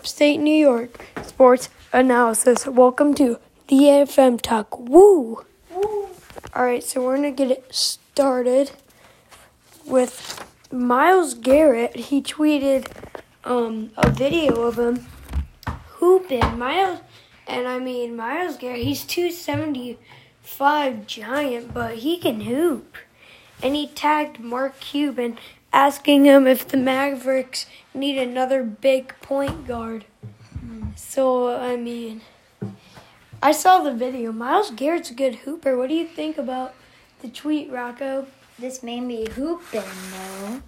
upstate New York sports analysis. Welcome to the FM Talk. Woo! Woo! All right, so we're gonna get it started with Myles Garrett. He tweeted um, a video of him hooping. Myles, and I mean Myles Garrett. He's two seventy five giant, but he can hoop. And he tagged Mark Cuban asking him if the Mavericks need another big point guard. So, I mean, I saw the video. Myles Garrett's a good hooper. What do you think about the tweet, Rocco? This made me hooping though.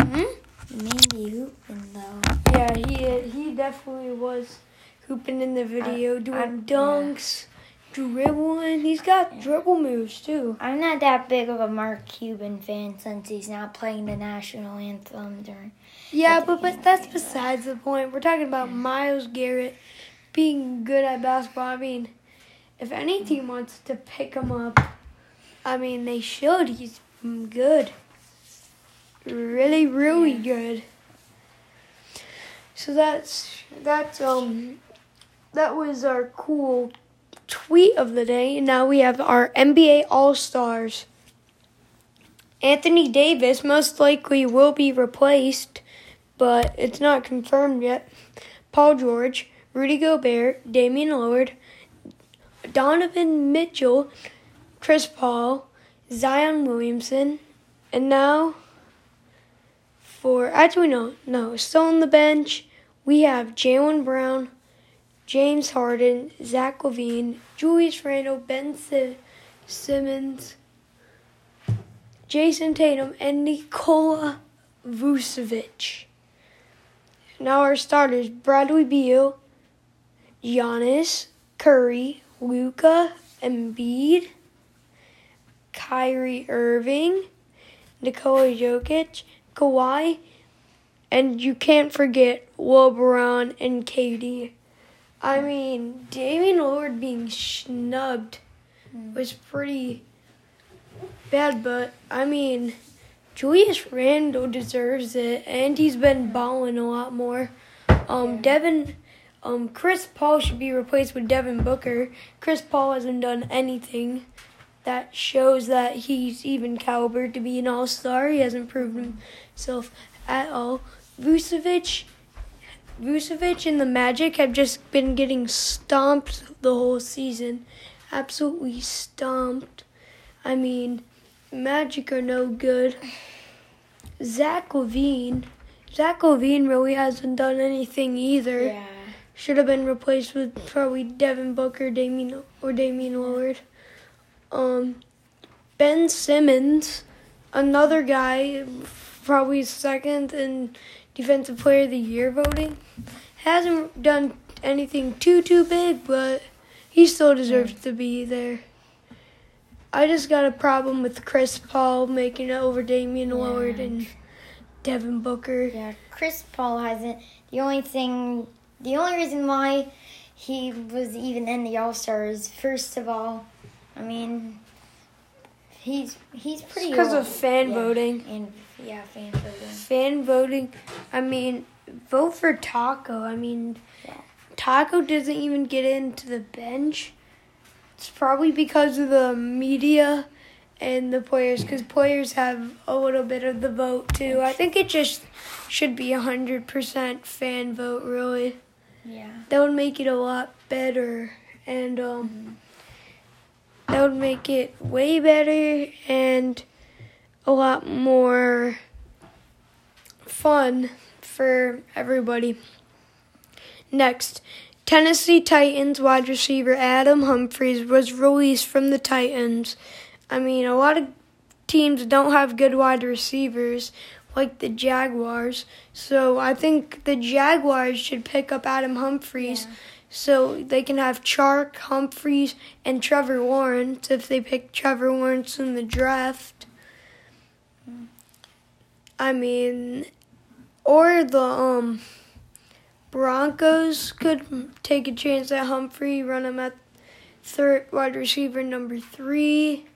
Hmm? Made me hooping though. Yeah, he he definitely was hooping in the video, doing I- dunks, dribbling. He's got dribble moves too. I'm not that big of a Mark Cuban fan since he's not playing the national anthem during. Yeah, but but that's besides the point. We're talking about Myles Garrett being good at basketball. I mean, if any team wants to pick him up, I mean they should. He's good, really, really good. So that's that's um that was our cool tweet of the day. Now we have our NBA All Stars. Anthony Davis most likely will be replaced, but it's not confirmed yet. Paul George, Rudy Gobert, Damian Lillard, Donovan Mitchell, Chris Paul, Zion Williamson, and now for actually no, no, still on the bench we have Jaylen Brown, James Harden, Zach LaVine, Julius Randle, Ben Sim- Simmons, Jayson Tatum, and Nikola Vucevic. Now our starters: Bradley Beal, Giannis, Curry, Luka, Embiid, Kyrie Irving, Nikola Jokic, Kawhi, and you can't forget LeBron and KD. I mean, Damian Lillard being snubbed was pretty bad, but I mean, Julius Randle deserves it, and he's been balling a lot more. Um, Devin, um, Chris Paul should be replaced with Devin Booker. Chris Paul hasn't done anything that shows that he's even caliber to be an All Star. He hasn't proven himself at all. Vucevic, Vucevic and the Magic have just been getting stomped the whole season, absolutely stomped. I mean, Magic are no good. Zach LaVine, Zach LaVine really hasn't done anything either. Yeah. Should have been replaced with probably Devin Booker, Damien or Damian Lillard. Um, Ben Simmons, another guy, probably second in Defensive Player of the Year voting, hasn't done anything too too big, but he still deserves to be there. I just got a problem with Chris Paul making it over Damian Lillard and Devin Booker. Yeah, Chris Paul hasn't. The only thing, the only reason why he was even in the All Stars, first of all, I mean, he's he's pretty. because of fan Yeah, voting. And yeah, fan voting. fan voting. I mean, vote for Taco. I mean, Yeah. Taco doesn't even get into the bench. It's probably because of the media and the players, because players have a little bit of the vote too. I think it just should be a hundred percent fan vote. Really, Yeah. that would make it a lot better, and um, that would make it way better and a lot more fun for everybody. Next, Tennessee Titans wide receiver Adam Humphries was released from the Titans. I mean, a lot of teams don't have good wide receivers like the Jaguars, so I think the Jaguars should pick up Adam Humphries Yeah. so they can have Chark, Humphries, and Trevor Lawrence if they pick Trevor Lawrence in the draft. I mean, or the um Broncos could take a chance at Humphrey, run him at third wide receiver number three.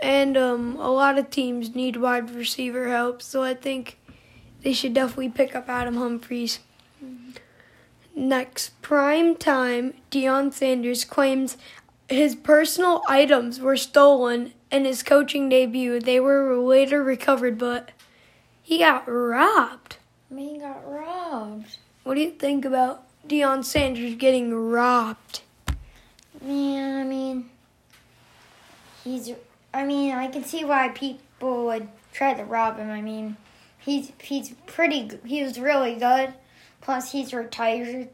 And um, a lot of teams need wide receiver help, so I think they should definitely pick up Adam Humphries. Next, prime time, Deion Sanders claims his personal items were stolen in his coaching debut. They were later recovered, but he got robbed. I mean, he got robbed. What do you think about Deion Sanders getting robbed? Man, I mean, he's. I mean, I can see why people would try to rob him. I mean, he's he's pretty. He was really good. Plus, he's retired,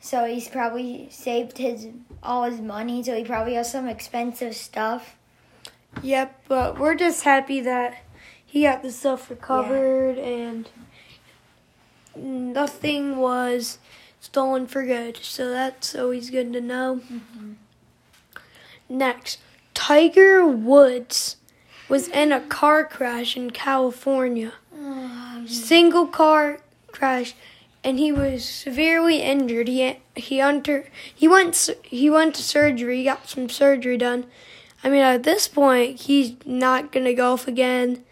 so he's probably saved his all his money. So he probably has some expensive stuff. Yep, but we're just happy that he got the stuff recovered and nothing was stolen for good. So that's always good to know. Mm-hmm. Next, Tiger Woods was in a car crash in California. Oh, Single car crash and he was severely injured. He he under he went he went to surgery, he got some surgery done. I mean, at this point, he's not gonna golf again,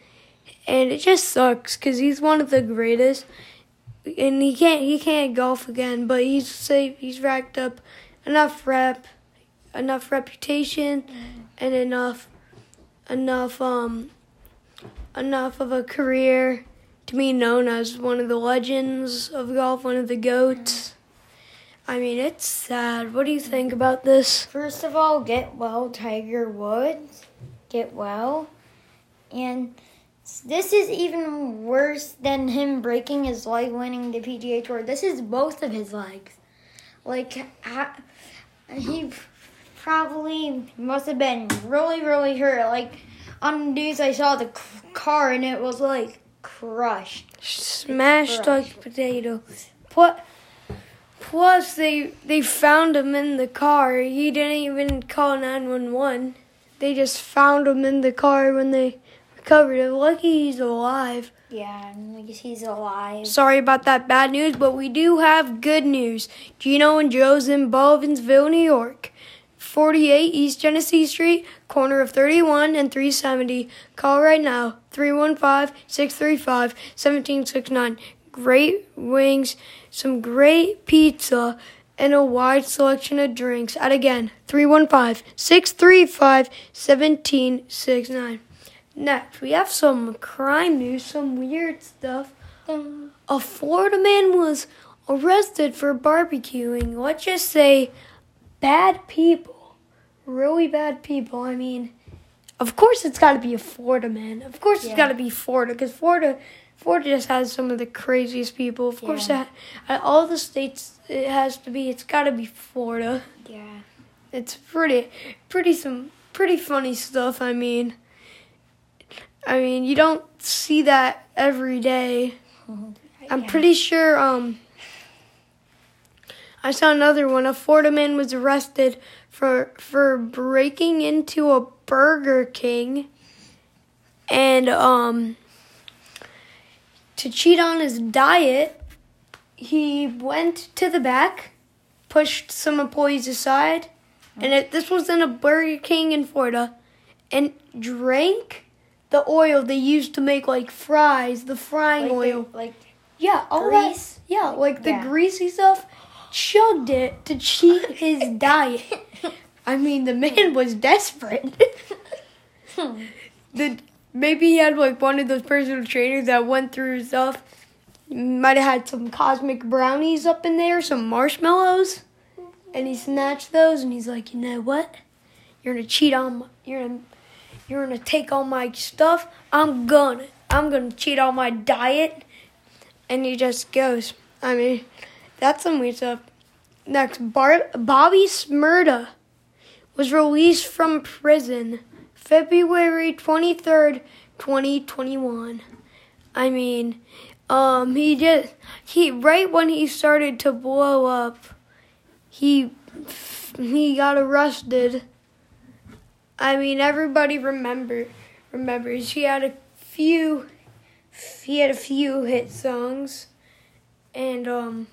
and it just sucks because he's one of the greatest, and he can't he can't golf again. But he's safe. He's racked up enough rep, enough reputation, and enough enough um enough of a career to be known as one of the legends of golf, one of the goats. I mean, it's sad. What do you think about this? First of all, get well, Tiger Woods. Get well. And this is even worse than him breaking his leg winning the PGA Tour. This is both of his legs. Like, he probably must have been really, really hurt. Like, on the news, I saw the car and it was like crushed. Smashed Crushed. like potato. Plus, plus they they found him in the car. He didn't even call nine one one. They just found him in the car when they recovered him. Lucky he's alive. Yeah, and he's alive. Sorry about that bad news, but we do have good news. Gino and Joe's in Baldwinsville, New York. 48 East Genesee Street, corner of 31 and 370. Call right now, 315-635-1769. Great wings, some great pizza, and a wide selection of drinks. At again, 315-635-1769. Next, we have some crime news, some weird stuff. Um. A Florida man was arrested for barbecuing. Let's just say bad people. Really bad people. I mean, of course it's got to be a Florida man. Of course it's got to be Florida because Florida Florida just has some of the craziest people. Of course, Yeah. it, ha- all the states it has to be. It's got to be Florida. Yeah. It's pretty, pretty some pretty funny stuff. I mean, I mean you don't see that every day. I'm Yeah. pretty sure. Um, I saw another one. A Florida man was arrested for for breaking into a Burger King, and um, to cheat on his diet, he went to the back, pushed some employees aside, and it, this was in a Burger King in Florida, and drank the oil they used to make like fries, the frying Like, oil. the- like Yeah, all Grease? that. Yeah, like the Yeah. greasy stuff. Chugged it to cheat his diet. I mean, the man hmm. was desperate. Hmm. the maybe he had like one of those personal trainers that went through his stuff. Might have had some cosmic brownies up in there, some marshmallows, and he snatched those. And he's like, you know what? You're gonna cheat on. My, you're gonna. You're gonna take all my stuff. I'm gonna. I'm gonna cheat on my diet and he just goes. I mean, that's some weird stuff. Next, Bar- Bobby Shmurda was released from prison February 23rd, 2021. I mean, um, he just, he, right when he started to blow up, he, he got arrested. I mean, everybody remember, remembers he had a few he had a few hit songs and um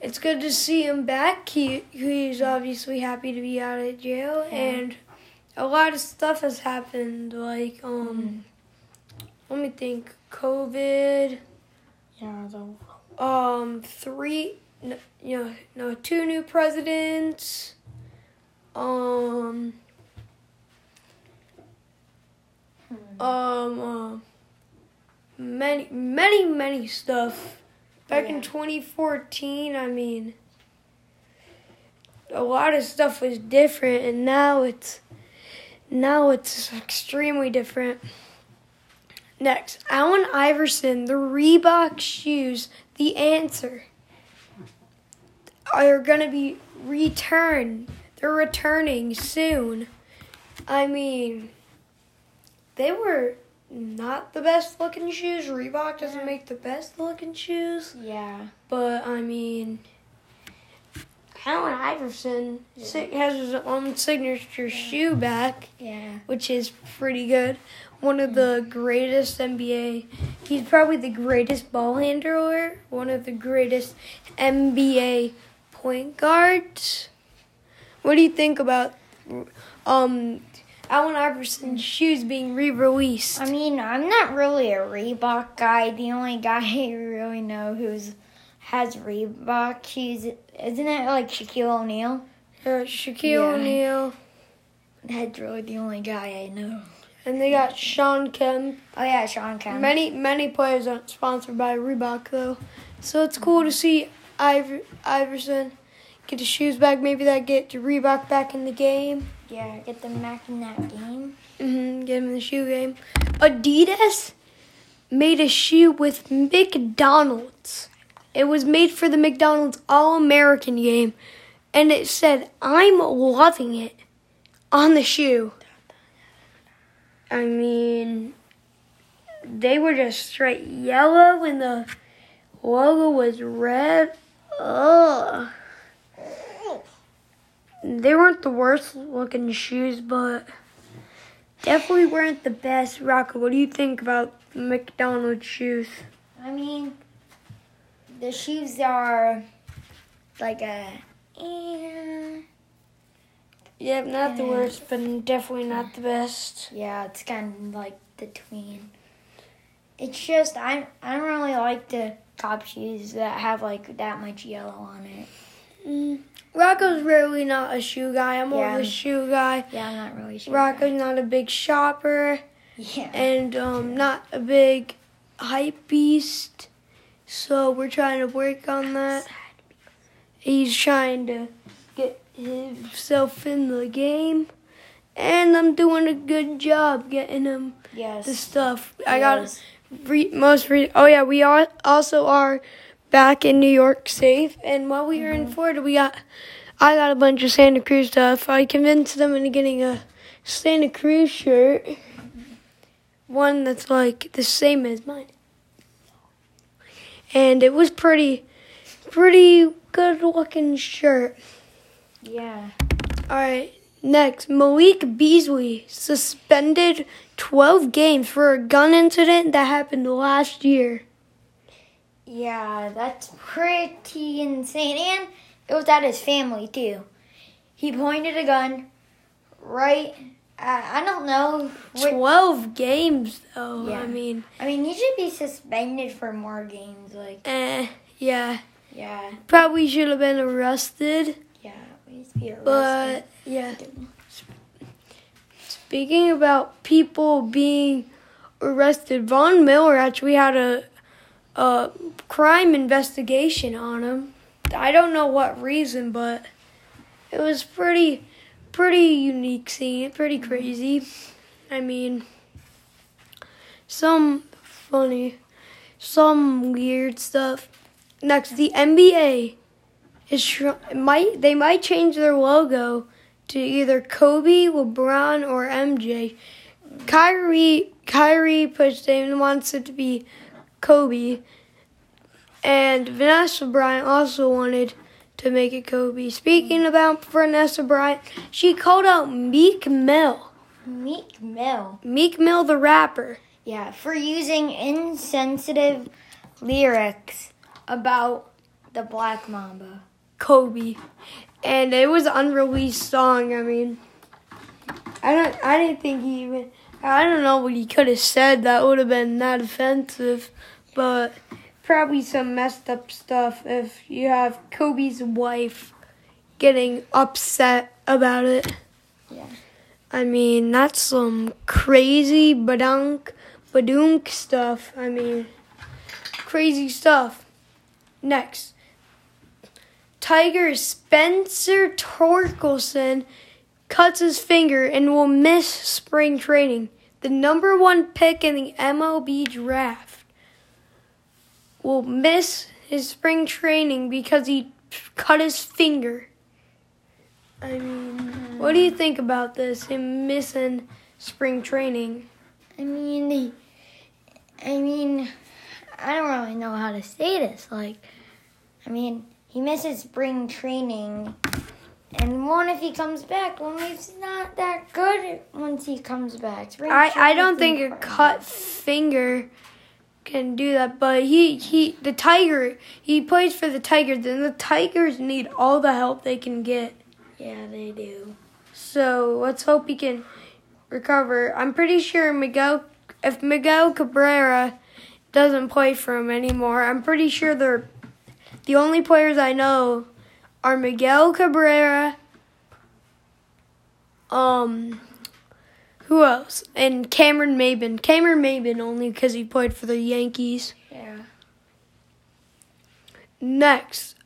it's good to see him back he he's obviously happy to be out of jail Yeah. and a lot of stuff has happened like um let me think COVID. Yeah, the Um, three, n- you know, no, two new presidents. Um, um, uh, many, many, many stuff. Back Yeah. in 2014, I mean, a lot of stuff was different, and now it's, now it's extremely different. Next, Allen Iverson, the Reebok shoes, the answer are going to be returned. They're returning soon. I mean, they were not the best looking shoes. Reebok doesn't Yeah. make the best looking shoes, yeah. but I mean, Allen Iverson si- has his own signature shoe back Yeah. which is pretty good. One of the greatest NBA. He's probably the greatest ball handler. One of the greatest NBA point guards. What do you think about um Allen Iverson's shoes being re-released? I mean, I'm not really a Reebok guy. The only guy I really know who's has Reebok shoes isn't it like Shaquille O'Neal? Uh, Shaquille Yeah. O'Neal, That's really the only guy I know. and they got Shawn Kemp. Oh yeah, Shawn Kemp. Many many players aren't sponsored by Reebok though, so it's cool to see Iver- Iverson get his shoes back. Maybe that get Reebok back in the game. Yeah, get them back in that game. hmm get him in the shoe game. Adidas made a shoe with McDonald's. It was made for the McDonald's All American game, and it said "I'm loving it" on the shoe. I mean, they were just straight yellow, and the logo was red. Ugh. They weren't the worst looking shoes, but definitely weren't the best. Rocco, what do you think about McDonald's shoes? I mean, the shoes are like a. eh, Yeah, not the worst, but definitely not the best. Yeah, it's kind of like the tween. It's just I I don't really like the top shoes that have like that much yellow on it. Mm. Rocco's really not a shoe guy. I'm more of a shoe guy. Yeah, I'm not really sure. Rocco's not a big shopper Yeah. and um, not a big hype beast. So we're trying to work on that. He's trying to get himself in the game. And I'm doing a good job getting him Yes. the stuff. I got re- most re- oh yeah we are also are back in new york safe. And while we were in mm-hmm. florida we got i got a bunch of santa cruz stuff. I convinced them into getting a santa cruz shirt. One that's like the same as mine. And it was pretty pretty good looking shirt. Yeah. all right next. Malik beasley suspended 12 games for a gun incident that happened last year Yeah, that's pretty insane. And it was at his family too. He pointed a gun right at, I don't know. What, 12 games, though. Yeah. I mean, I mean, he should be suspended for more games. Like, eh, yeah. yeah, Probably should have been arrested, yeah, be arrested. but yeah. Speaking about people being arrested, Von Miller actually had a, a crime investigation on him. I don't know what reason, but it was pretty, pretty unique scene, pretty mm-hmm. crazy. I mean, some funny, some weird stuff. Next, the NBA is might they might change their logo to either Kobe, LeBron, or MJ. Kyrie Kyrie pushed it and wants it to be Kobe. And Vanessa Bryant also wanted to make it Kobe. Speaking about Vanessa Bryant, she called out Meek Mill. Meek Mill. Meek Mill the rapper. Yeah, for using insensitive lyrics about the Black Mamba. Kobe. And it was an unreleased song. I mean, I don't. I didn't think he even. I don't know what he could have said that would have been that offensive, but probably some messed up stuff if you have Kobe's wife getting upset about it. Yeah. I mean, that's some crazy badunk, badunk stuff. I mean, crazy stuff. Next, Tiger Spencer Torkelson cuts his finger and will miss spring training. The number one pick in the MLB draft will miss his spring training because he cut his finger. I mean, what do you think about this? Him missing spring training? I mean, I mean, I don't really know how to say this. Like, I mean, he misses spring training, and one if he comes back? Well, he's not that good once he comes back. I, I don't think a cut finger can do that, but he, he the Tiger he plays for the Tigers and the Tigers need all the help they can get. Yeah, they do. So let's hope he can recover. I'm pretty sure Miguel if Miguel Cabrera doesn't play for him anymore, I'm pretty sure they're the only players I know are Miguel Cabrera, um, who else? And Cameron Maybin. Cameron Maybin only because he played for the Yankees. Yeah. Next,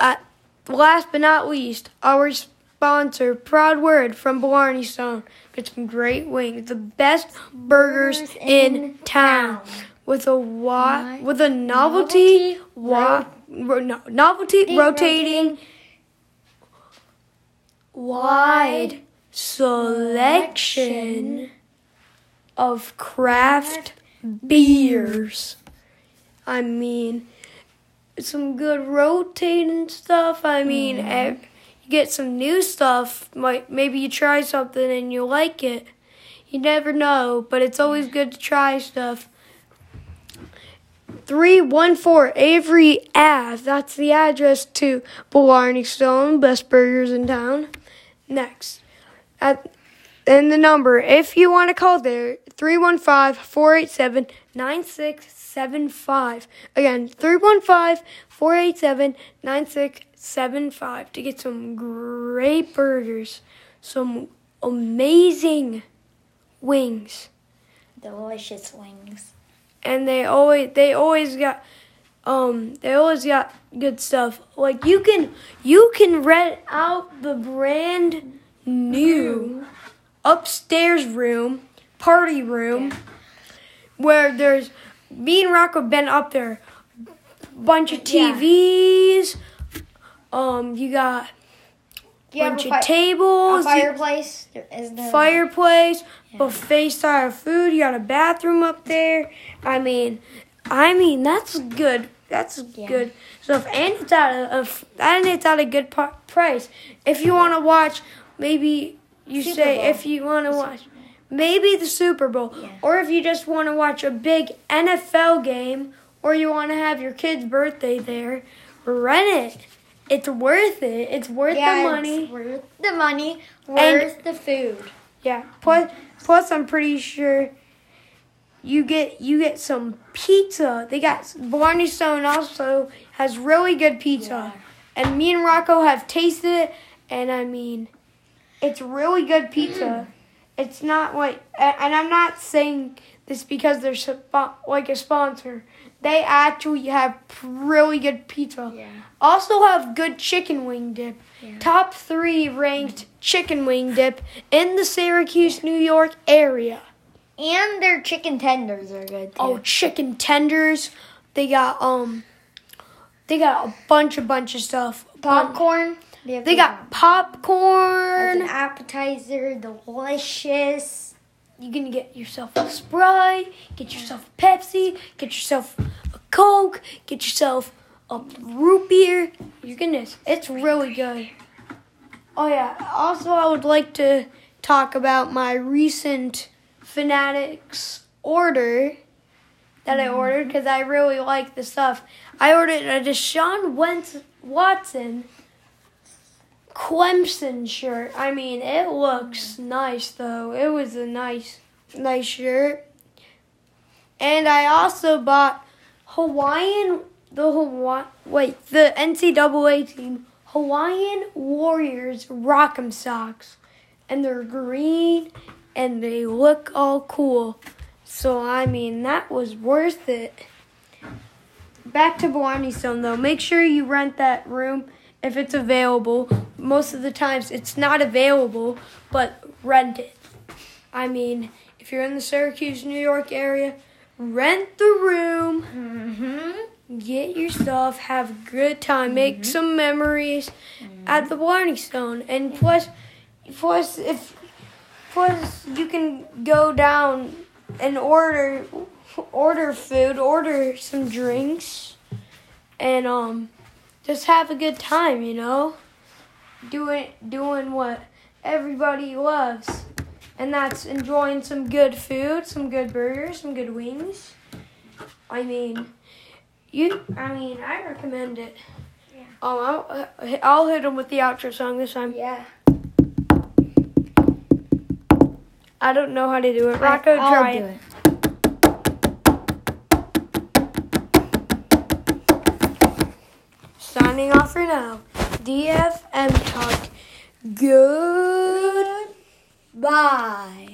at last but not least, our sponsor, Proud Word from Blarney Stone. Get some great wings, the best burgers in, in town. town. With a wa- with a novelty, novelty wa- ro- no, novelty Rotating- rotating wide selection of craft beers. I mean, some good rotating stuff. I mean, eh, you get some new stuff. Might maybe you try something and you like it. You never know, but it's always good to try stuff. 314 Avery Ave. That's the address to Blarney Stone, best burgers in town. Next. At and the number, if you want to call there, 315 487 9675. Again, 315 487 9675 to get some great burgers, some amazing wings. Delicious wings. And they always they always got um they always got good stuff. Like you can you can rent out the brand new upstairs room, party room, where there's me and Rocco been up there. Bunch of Yeah. TVs. Um, you got you bunch of fi- a tables. fireplace? There- Is there fireplace, Yeah. buffet style food. You got a bathroom up there. I mean, I mean that's good. That's Yeah. good stuff, and it's at a, a and it's at a good po- price. If you want to watch, maybe you Super say Bowl. if you want to watch, maybe the Super Bowl, Yeah. or if you just want to watch a big NFL game, or you want to have your kid's birthday there, rent it. It's worth it. It's worth yeah, the money. It's worth the money, worth the food. Yeah. Plus, plus, I'm pretty sure you get you get some pizza. They got Blarney Stone also has really good pizza, and me and Rocco have tasted it, and I mean, it's really good pizza. It's not like, and I'm not saying this because they're spo- like a sponsor. They actually have really good pizza. Yeah. Also have good chicken wing dip. Yeah. Top three ranked chicken wing dip in the Syracuse, New York area. And their chicken tenders are good too. Oh, chicken tenders. They got um, they got a bunch, a bunch of stuff. popcorn. They, They got As an popcorn. appetizer, delicious. You can get yourself a Sprite, get yourself a Pepsi, get yourself a Coke, get yourself a root beer. Your goodness, it's really good. Oh yeah. Also, I would like to talk about my recent Fanatics order that I mm. ordered because I really like the stuff. I ordered a Deshaun Wentz Watson Clemson shirt. I mean, it looks mm. nice though. It was a nice nice shirt. And I also bought Hawaiian the Hawaii wait the NCAA team Hawaiian Warriors Rock'em socks, and they're green and they look all cool. So I mean that was worth it. Back to Blarney Stone though. Make sure you rent that room if it's available. Most of the times it's not available, but rent it. I mean, if you're in the Syracuse, New York area, rent the room, Mm-hmm. get your stuff, have a good time, make some memories at the Blarney Stone. And plus, plus if plus you can go down and order order food, order some drinks, and um just have a good time, you know? Doing doing what everybody loves. And that's enjoying some good food, some good burgers, some good wings. I mean, you I mean, I recommend it. Yeah. Um, I'll, I'll hit them with the outro song this time. Yeah. I don't know how to do it. Rocco, I, try do it. it. Signing off for now. DFM Talk. Good. Bye.